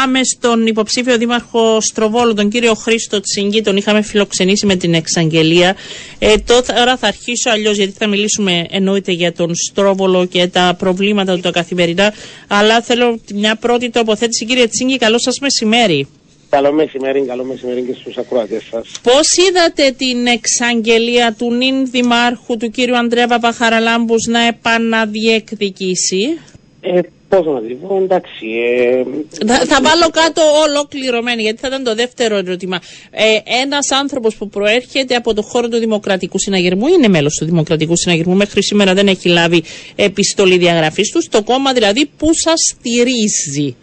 Πάμε στον υποψήφιο δήμαρχο Στροβόλου, τον κύριο Χρήστο Τσιγκή. Τον είχαμε φιλοξενήσει με την εξαγγελία. Ε, τώρα θα αρχίσω αλλιώς, γιατί θα μιλήσουμε εννοείται για τον Στρόβολο και τα προβλήματα του τα καθημερινά. Αλλά θέλω μια πρώτη τοποθέτηση. Κύριε Τσιγκή, καλό σας μεσημέρι. Καλό μεσημέρι, καλό μεσημέρι και στους ακροατές σας. Πώς είδατε την εξαγγελία του νυν δημάρχου του κύριου Ανδρέα Παπαχαραλάμπους να επαναδιεκδικήσει; Ε, Πώς να τη πω, εντάξει. Ε, θα, θα βάλω κάτω ολοκληρωμένη, γιατί θα ήταν το δεύτερο ερώτημα. Ε, Ένας άνθρωπος που προέρχεται από το χώρο του Δημοκρατικού Συναγερμού, είναι μέλος του Δημοκρατικού Συναγερμού, μέχρι σήμερα δεν έχει λάβει επιστολή διαγραφής του. Το κόμμα δηλαδή που σας στηρίζει.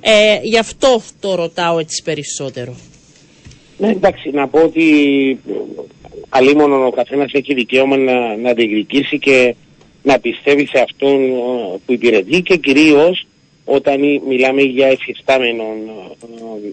Ε, γι' αυτό το ρωτάω έτσι περισσότερο. Ναι, εντάξει, να πω ότι αλίμονο ο καθένας έχει δικαίωμα να, να διεκδικήσει και να πιστεύει σε αυτόν ε, που υπηρετεί και κυρίως όταν μιλάμε για εφιστάμενον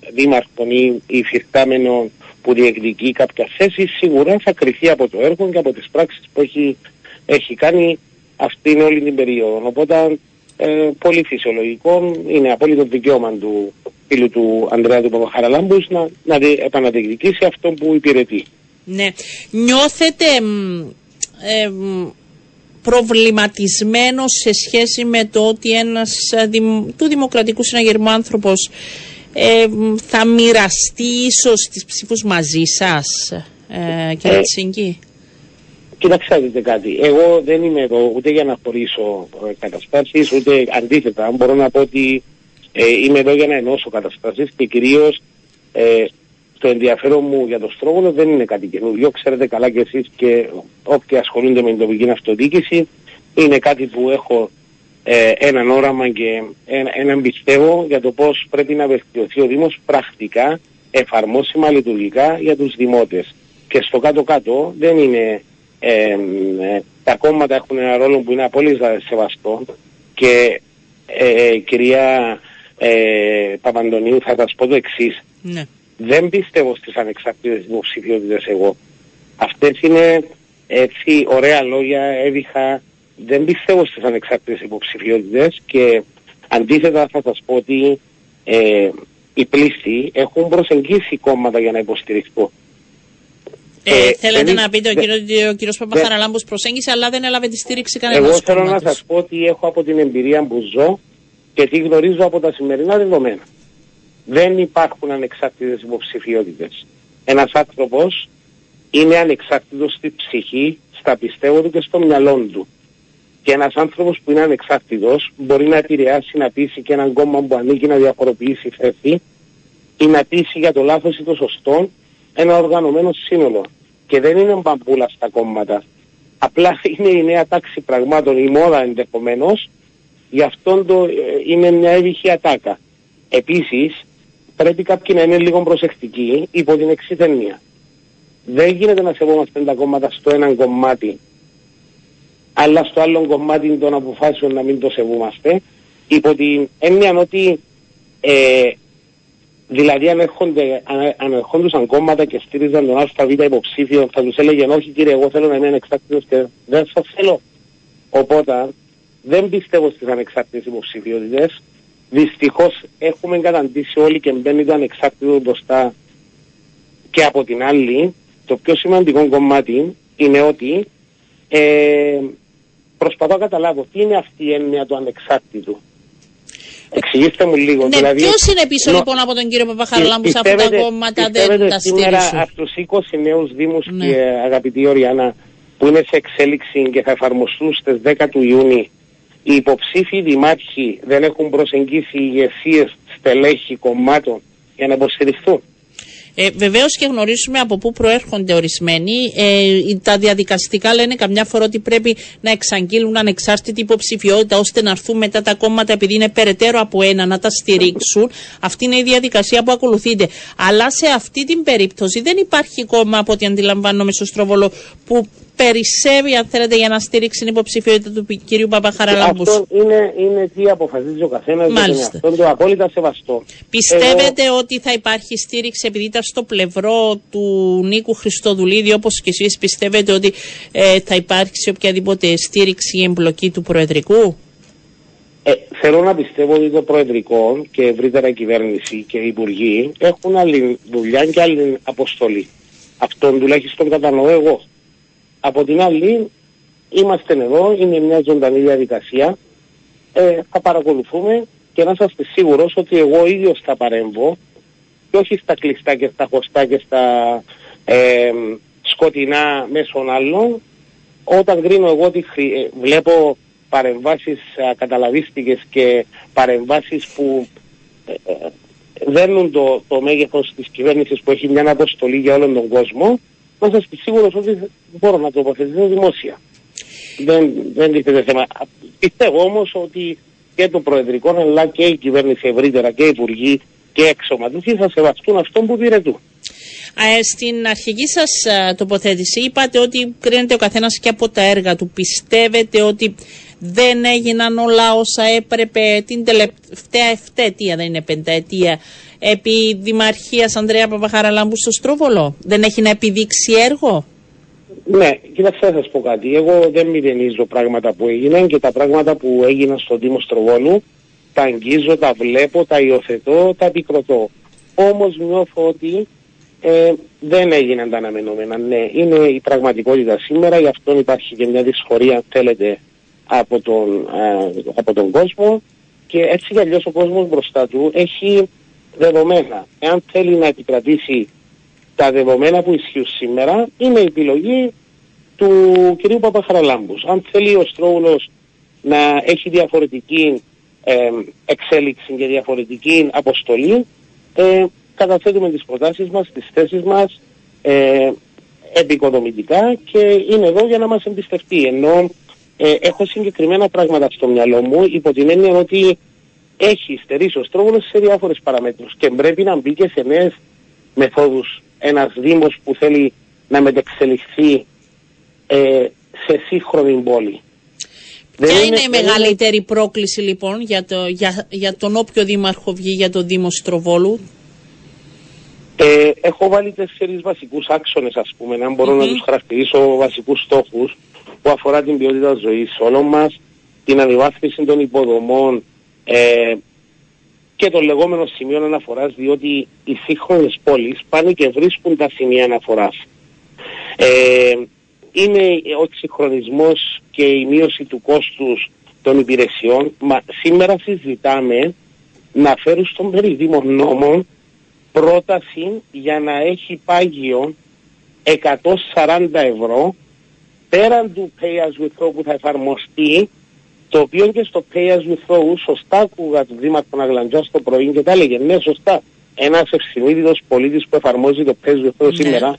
ε, δήμαρχων ή εφιστάμενον που διεκδικεί κάποια θέση, σίγουρα θα κρυθεί από το έργο και από τις πράξεις που έχει, έχει κάνει αυτήν όλη την περίοδο. Οπότε ε, πολύ φυσιολογικό, είναι απόλυτο δικαίωμα του φίλου του Ανδρέα του Παπαχαραλάμπους να, να επαναδιεκδικήσει αυτό που υπηρετεί. Ναι. Νιώθετε ε, προβληματισμένος σε σχέση με το ότι ένας ε, του Δημοκρατικού Συναγερμού άνθρωπος ε, θα μοιραστεί ίσως τις ψήφους μαζί σας, ε, κύριε ε, Τσιγκή. Κοιτάξτε δείτε κάτι. Εγώ δεν είμαι εδώ ούτε για να χωρίσω ε, καταστάσεις, ούτε αντίθετα. Μπορώ να πω ότι ε, είμαι εδώ για να ενώσω καταστάσεις και κυρίως ε, το ενδιαφέρον μου για το Στρόγγολο δεν είναι κάτι καινούριο. Ξέρετε καλά κι εσείς και όποιοι ασχολούνται με την τοπική αυτοδιοίκηση είναι κάτι που έχω ε, έναν όραμα και ένα, έναν πιστεύω για το πώς πρέπει να βελτιωθεί ο Δήμος πρακτικά, εφαρμόσιμα, λειτουργικά για τους δημότες. Και στο κάτω-κάτω δεν είναι... Ε, ε, τα κόμματα έχουν ένα ρόλο που είναι απόλυτα σεβαστό και ε, κυρία ε, Παπαντονίου θα σας πω το εξής. Ναι δεν πιστεύω στις ανεξάρτητες υποψηφιότητες εγώ. Αυτές είναι έτσι ωραία λόγια, έβηχα. Δεν πιστεύω στις ανεξάρτητες υποψηφιότητες και αντίθετα θα σας πω ότι ε, οι πλήστοι έχουν προσεγγίσει κόμματα για να υποστηριχθούν. Ε, ε, θέλετε να πείτε, ο, κύριο, ο κύριος Παπαχαραλάμπος προσέγγισε, αλλά δεν έλαβε τη στήριξη κανένας Εγώ θέλω να σας πω ότι έχω από την εμπειρία που ζω και τι γνωρίζω από τα σημερινά δεδομένα δεν υπάρχουν ανεξάρτητες υποψηφιότητες. Ένας άνθρωπος είναι ανεξάρτητος στη ψυχή, στα πιστεύω του και στο μυαλό του. Και ένας άνθρωπος που είναι ανεξάρτητος μπορεί να επηρεάσει να πείσει και έναν κόμμα που ανήκει να διαφοροποιήσει θέση ή να πείσει για το λάθος ή το σωστό ένα οργανωμένο σύνολο. Και δεν είναι μπαμπούλα στα κόμματα. Απλά είναι η νέα τάξη πραγμάτων, η μόδα ενδεχομένως, γι' αυτό το, ε, είναι μια έβυχη ατάκα. Επίσης, πρέπει κάποιοι να είναι λίγο προσεκτικοί υπό την εξής έννοια. Δεν γίνεται να σεβόμαστε τα κόμματα στο ένα κομμάτι, αλλά στο άλλο κομμάτι των αποφάσεων να μην το σεβόμαστε, υπό την έννοια ότι ε, δηλαδή αν, έρχονται, αν, ερχόντουσαν κόμματα και στήριζαν τον ΑΒ υποψήφιο, θα τους έλεγε όχι κύριε, εγώ θέλω να είμαι ανεξάρτητος και δεν σας θέλω. Οπότε δεν πιστεύω στις ανεξάρτητες υποψηφιότητες. Δυστυχώς έχουμε καταντήσει όλοι και μπαίνει το ανεξάρτητο μπροστά και από την άλλη το πιο σημαντικό κομμάτι είναι ότι ε, προσπαθώ να καταλάβω τι είναι αυτή η έννοια του ανεξάρτητου. Εξηγήστε μου λίγο. Ναι, δηλαδή, ποιος είναι πίσω νο... λοιπόν από τον κύριο Παπαχαρολάμπου σε αυτά τα κόμματα δεν τα στηρίζουν. από τους 20 νέους δήμους ναι. και αγαπητή Οριάννα που είναι σε εξέλιξη και θα εφαρμοστούν στις 10 του Ιούνιου οι υποψήφοι δημάρχοι δεν έχουν προσεγγίσει ηγεσίε στελέχη κομμάτων για να υποστηριχθούν. Ε, Βεβαίως και γνωρίζουμε από πού προέρχονται ορισμένοι. Ε, τα διαδικαστικά λένε καμιά φορά ότι πρέπει να εξαγγείλουν ανεξάρτητη υποψηφιότητα ώστε να έρθουν μετά τα κόμματα επειδή είναι περαιτέρω από ένα να τα στηρίξουν. Αυτή είναι η διαδικασία που ακολουθείται. Αλλά σε αυτή την περίπτωση δεν υπάρχει κόμμα από ό,τι αντιλαμβάνομαι στο Στροβολό που περισσεύει, αν θέλετε, για να στηρίξει την υποψηφιότητα του κυρίου Παπαχαραλάμπου. Αυτό είναι, είναι τι αποφασίζει ο καθένας για αυτό είναι το απόλυτα σεβαστό. Πιστεύετε ότι θα υπάρχει στήριξη επειδή ήταν στο πλευρό του Νίκου Χριστοδουλίδη, όπως και εσείς πιστεύετε ότι ε, θα υπάρξει οποιαδήποτε στήριξη ή εμπλοκή του Προεδρικού; Ε, θέλω να πιστεύω ότι το Προεδρικό και ευρύτερα η κυβέρνηση και οι υπουργοί έχουν άλλη δουλειά και άλλη αποστολή. Αυτόν τουλάχιστον κατανοώ εγώ. Από την άλλη, είμαστε εδώ, είναι μια ζωντανή διαδικασία. Ε, θα παρακολουθούμε και να είστε σίγουρος ότι εγώ ίδιος θα παρέμβω και όχι στα κλειστά και στα χωστά και στα ε, σκοτεινά μέσων άλλων. Όταν κρίνω εγώ ότι ε, βλέπω παρεμβάσεις καταλαβίστικες και παρεμβάσεις που ε, ε, δένουν το, το μέγεθος της κυβέρνησης που έχει μια αποστολή για όλον τον κόσμο, να σας σίγουρος ότι μπορώ να τοποθετηθώ δημόσια. Δεν, δεν τίθεται θέμα. Πιστεύω όμως ότι και το Προεδρικό αλλά και η κυβέρνηση ευρύτερα και οι υπουργοί και εξωματικοί θα σεβαστούν αυτό που υπηρετούν. Ε, στην αρχική σας τοποθέτηση είπατε ότι κρίνεται ο καθένας και από τα έργα του. Πιστεύετε ότι δεν έγιναν όλα όσα έπρεπε την τελευταία εφταετία, δεν είναι πενταετία, επί Δημαρχίας Ανδρέα Παπαχαραλάμπου στο Στρόβολο. Δεν έχει να επιδείξει έργο. Ναι, κοιτάξτε θα σας πω κάτι. Εγώ δεν μηδενίζω πράγματα που έγιναν και τα πράγματα που έγιναν στο Δήμο Στροβόλου τα αγγίζω, τα βλέπω, τα υιοθετώ, τα επικροτώ. Όμως νιώθω ότι ε, δεν έγιναν τα αναμενόμενα. Ναι, είναι η πραγματικότητα σήμερα, γι' αυτό υπάρχει και μια δυσφορία, αν θέλετε, από τον, ε, από τον κόσμο και έτσι κι αλλιώς ο κόσμος μπροστά του έχει δεδομένα. Εάν θέλει να επικρατήσει τα δεδομένα που ισχύουν σήμερα, είναι η επιλογή του κυρίου Παπαχαραλάμπους. Αν θέλει ο Στρόουλος να έχει διαφορετική ε, εξέλιξη και διαφορετική αποστολή, ε, καταθέτουμε τις προτάσεις μας, τις θέσεις μας, ε, επικοδομητικά και είναι εδώ για να μας εμπιστευτεί. Ενώ ε, έχω συγκεκριμένα πράγματα στο μυαλό μου υπό την έννοια ότι έχει στερήσει ο Στρόβολος σε διάφορες παραμέτρους και πρέπει να μπει και σε νέες μεθόδους ένας Δήμος που θέλει να μετεξελιχθεί ε, σε σύγχρονη πόλη. Ποια είναι, η μεγαλύτερη πρόκληση λοιπόν για, το, για, για τον όποιο δήμαρχο βγει για το Δήμο Στροβόλου; Ε, έχω βάλει τέσσερις βασικούς άξονες ας πούμε, αν μπορώ να τους χαρακτηρίσω βασικούς στόχους που αφορά την ποιότητα ζωής όλων μας, την ανιβάθμιση των υποδομών ε, και των λεγόμενων σημείων αναφοράς, διότι οι σύγχρονες πόλεις πάνε και βρίσκουν τα σημεία αναφοράς. Ε, είναι ο συγχρονισμός και η μείωση του κόστους των υπηρεσιών. Μα σήμερα συζητάμε να φέρουν στον περιδήμο νόμο πρόταση για να έχει πάγιο 140 ευρώ πέραν του pay as we throw που θα εφαρμοστεί, το οποίο και στο pay as we throw σωστά ακούγα του Δήμαρχου Αγλαντζά το πρωί και τα έλεγε ναι σωστά. Ένας ευσυνείδητος πολίτης που εφαρμόζει το pay as we throw ναι. σήμερα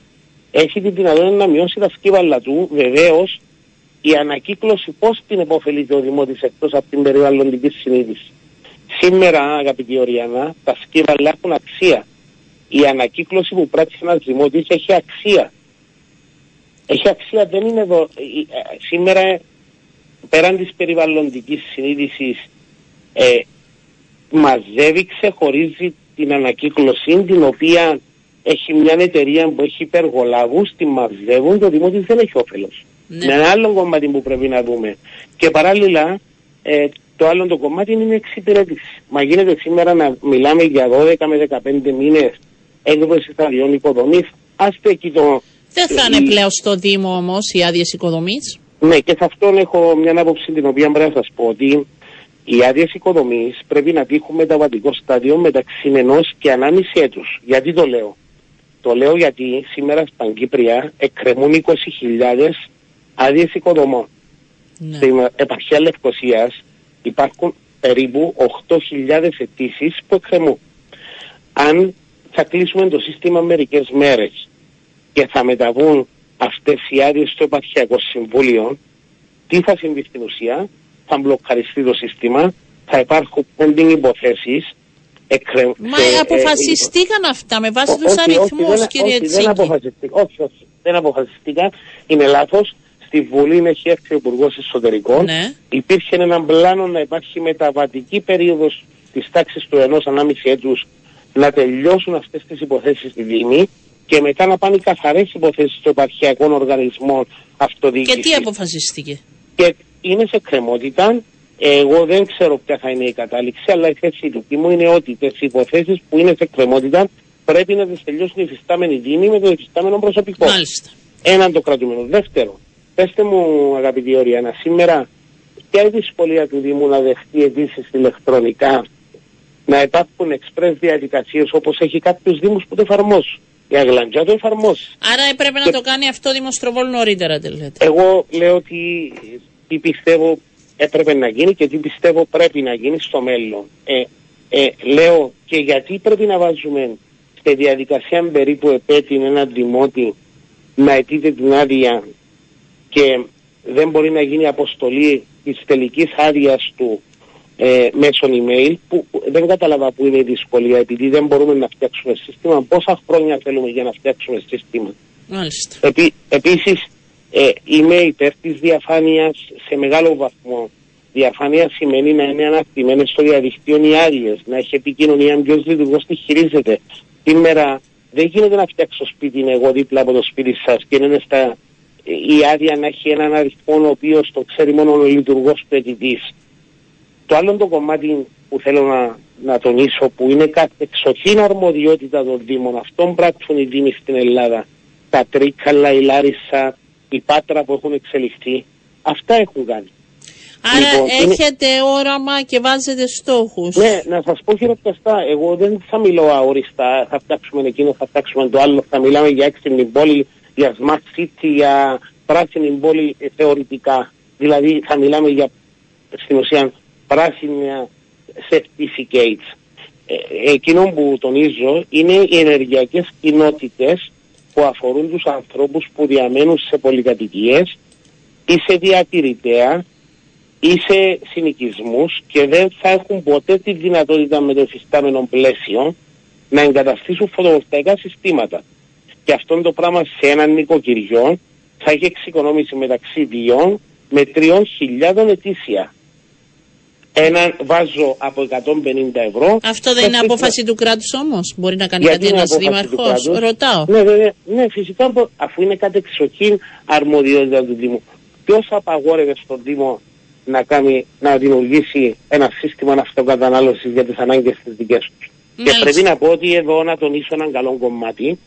έχει την δυνατότητα να μειώσει τα σκύβαλα του. Βεβαίως η ανακύκλωση πώς την επωφελείται ο Δημότης εκτός από την περιβαλλοντική συνείδηση. Σήμερα, αγαπητή Οριανά, τα σκύβαλα έχουν αξία. Η ανακύκλωση που πράττει ένας δημότης έχει αξία έχει αξία, δεν είναι εδώ. Ε, ε, σήμερα, πέραν της περιβαλλοντικής συνείδησης, ε, μαζεύει, ξεχωρίζει την ανακύκλωση, την οποία έχει μια εταιρεία που έχει υπεργολάβους, τη μαζεύουν, το δημόσιο δεν έχει όφελος. Ναι. Με ένα άλλο κομμάτι που πρέπει να δούμε. Και παράλληλα, ε, το άλλο το κομμάτι είναι η εξυπηρέτηση. Μα γίνεται σήμερα να μιλάμε για 12 με 15 μήνες έκδοση σταδιών υποδομής. Άστε εκεί το, δεν θα είναι πλέον στο Δήμο όμως οι άδειες οικοδομής; Ναι, και σε αυτόν έχω μια άποψη την οποία πρέπει να σας πω ότι οι άδειες οικοδομής πρέπει να τύχουν μεταβατικό στάδιο μεταξύ ενός και ανάμιση έτους. Γιατί το λέω; Το λέω γιατί σήμερα στην Παγκύπρια εκκρεμούν 20.000 άδειες οικοδομών. Ναι. Στην επαρχία Λευκοσίας υπάρχουν περίπου 8.000 αιτήσεις που εκκρεμούν. Αν θα κλείσουμε το σύστημα μερικές μέρες και θα μεταβούν αυτές οι άδειες στο επαρχιακό συμβούλιο, τι θα συμβεί στην ουσία, θα μπλοκαριστεί το σύστημα, θα υπάρχουν pending υποθέσεις, Εκρε... Μα ε, αποφασιστήκαν ε, αυτά με βάση τους αριθμούς κύριε Τσίκη. Δεν αποφασιστήκαν, όχι, όχι, δεν αποφασιστήκαν, είναι λάθος. Στη Βουλή έχει έρθει ο Υπουργός Εσωτερικών. Ναι. Υπήρχε ένα πλάνο να υπάρχει μεταβατική περίοδος της τάξης του ενός ανάμιση έτους να τελειώσουν αυτές τις υποθέσεις στη Δήμη και μετά να πάνε καθαρές υποθέσεις των επαρχιακών οργανισμών αυτοδιοίκησης. Και τι αποφασίστηκε; Και είναι σε κρεμότητα Εγώ δεν ξέρω ποια θα είναι η κατάληξη, αλλά η θέση δική μου είναι ότι τις υποθέσεις που είναι σε εκκρεμότητα πρέπει να τις τελειώσουν οι υφιστάμενοι δήμοι με το υφιστάμενο προσωπικό. Μάλιστα. Έναν το κρατούμενο. Δεύτερο, πέστε μου αγαπητή Οριάννα, σήμερα ποια είναι η δυσκολία του Δήμου να δεχτεί αιτήσεις ηλεκτρονικά να υπάρχουν εξπρές διαδικασίες όπως έχει κάποιους Δήμους που το εφαρμόσουν. Η Αγλαντζά το εφαρμόσει. Άρα έπρεπε να το κάνει αυτό Δημοστροβόλ νωρίτερα, τι λέτε. Εγώ λέω ότι τι πιστεύω έπρεπε να γίνει και τι πιστεύω πρέπει να γίνει στο μέλλον. Ε, ε, λέω και γιατί πρέπει να βάζουμε στη διαδικασία περίπου επέτειν ένα δημότη να αιτείται την άδεια και δεν μπορεί να γίνει αποστολή της τελικής άδειας του ε, μέσω email που δεν κατάλαβα που είναι η δυσκολία επειδή δεν μπορούμε να φτιάξουμε σύστημα. Πόσα χρόνια θέλουμε για να φτιάξουμε σύστημα. Μάλιστα. Επί, επίσης ε, είμαι υπέρ της διαφάνειας σε μεγάλο βαθμό. Διαφάνεια σημαίνει να είναι ανακτημένες στο διαδικτύο οι άδειες, να έχει επικοινωνία με ποιος λειτουργός τη χειρίζεται. Σήμερα δεν γίνεται να φτιάξω σπίτι εγώ δίπλα από το σπίτι σας και είναι στα, η άδεια να έχει έναν αριθμό ο οποίος το ξέρει μόνο ο λειτουργός του αιτητής. Το άλλο το κομμάτι που θέλω να, να τονίσω που είναι εξοχήν αρμοδιότητα των Δήμων, αυτόν πράξουν οι Δήμοι στην Ελλάδα, τα Τρίκαλα, η Λάρισα, η Πάτρα που έχουν εξελιχθεί, αυτά έχουν κάνει. Άρα λοιπόν, έχετε είναι... όραμα και βάζετε στόχους. Ναι, να σας πω χειροπιαστά, εγώ δεν θα μιλώ αόριστα, θα φτιάξουμε εκείνο, θα φτιάξουμε το άλλο, θα μιλάμε για έξυπνη πόλη, για smart city, για πράσινη πόλη ε, θεωρητικά. Δηλαδή θα μιλάμε για στην ουσία πράσινα certificates. Ε, εκείνο που τονίζω είναι οι ενεργειακές κοινότητες που αφορούν τους ανθρώπους που διαμένουν σε πολυκατοικίες ή σε διατηρητέα ή σε συνοικισμούς και δεν θα έχουν ποτέ τη δυνατότητα με το εφιστάμενο πλαίσιο να εγκαταστήσουν φωτοβολταϊκά συστήματα. Και αυτό το πράγμα σε έναν νοικοκυριό θα έχει εξοικονόμηση μεταξύ 2 με 3.000 ετήσια έναν βάζω από 150 ευρώ. Αυτό δεν είναι απόφαση του κράτους όμως. Μπορεί να κάνει κάτι ένας δήμαρχος; Ρωτάω. Ναι, ναι, ναι, φυσικά αφού είναι κάτι εξοχήν αρμοδιότητα του Δήμου. Ποιος απαγόρευε στον Δήμο να, κάνει, να δημιουργήσει ένα σύστημα αυτοκατανάλωση για τις ανάγκες της δικές τους; Και πρέπει να πω ότι εδώ να τονίσω έναν καλό κομμάτι.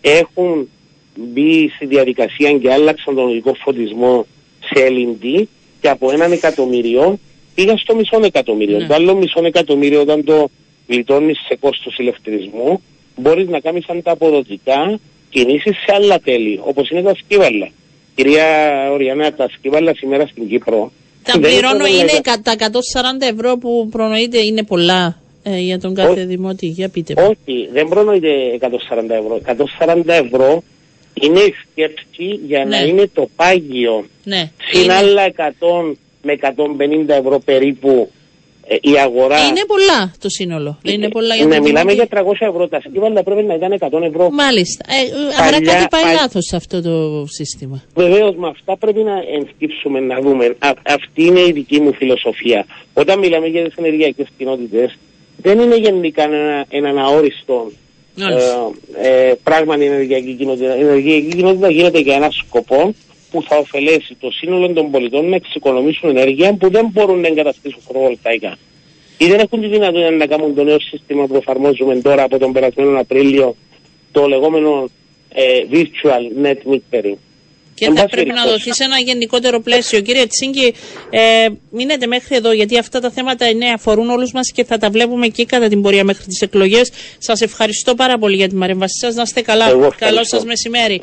Έχουν μπει στη διαδικασία και άλλαξαν τον οδικό φωτισμό σε LED και από έναν εκατομμύριο πήγα στο μισό εκατομμύριο. Ναι. Το άλλο μισό εκατομμύριο όταν το γλιτώνεις σε κόστος ηλεκτρισμού, μπορείς να κάνεις σαν τα αποδοτικά κινήσεις σε άλλα τέλη, όπως είναι τα σκύβαλα. Κυρία Οριανά, τα σκύβαλα σήμερα στην Κύπρο. Τα πληρώνω είναι τα 140 ευρώ που προνοείται είναι πολλά ε, για τον κάθε Ό, δημότη. Για πείτε. Όχι, δεν προνοείται 140 ευρώ. 140 ευρώ είναι η σκέψη για ναι. να είναι το πάγιο. Ναι. Συν άλλα 100 με 150 ευρώ περίπου ε, η αγορά. Είναι πολλά το σύνολο. Ε, είναι πολλά για ναι, μιλάμε για 300 ευρώ. Τα σύμβολα πρέπει να ήταν 100 ευρώ. Μάλιστα. Ε, άρα κάτι πάει πα... λάθος αυτό το σύστημα. Βεβαίως με αυτά πρέπει να ενσκύψουμε να δούμε. Α, αυτή είναι η δική μου φιλοσοφία. Όταν μιλάμε για τις ενεργειακές κοινότητες, δεν είναι γενικά ένα, έναν αόριστο ε, ε, πράγμα η ενεργειακή κοινότητα. Η ενεργειακή κοινότητα γίνεται για ένα σκοπό που θα ωφελέσει το σύνολο των πολιτών να εξοικονομήσουν ενέργεια που δεν μπορούν να εγκαταστήσουν φωτοβολταϊκά. Ή δεν έχουν τη δυνατότητα να κάνουν το νέο σύστημα που εφαρμόζουμε τώρα από τον περασμένο Απρίλιο, το λεγόμενο ε, virtual net metering. Και θα πρέπει να δοθεί σε ένα γενικότερο πλαίσιο. Κύριε Τσίγκη, ε, μείνετε μέχρι εδώ, γιατί αυτά τα θέματα είναι, αφορούν όλους μας και θα τα βλέπουμε και κατά την πορεία μέχρι τις εκλογές. Σας ευχαριστώ πάρα πολύ για την παρέμβασή σας. Να είστε καλά. Καλό σας μεσημέρι.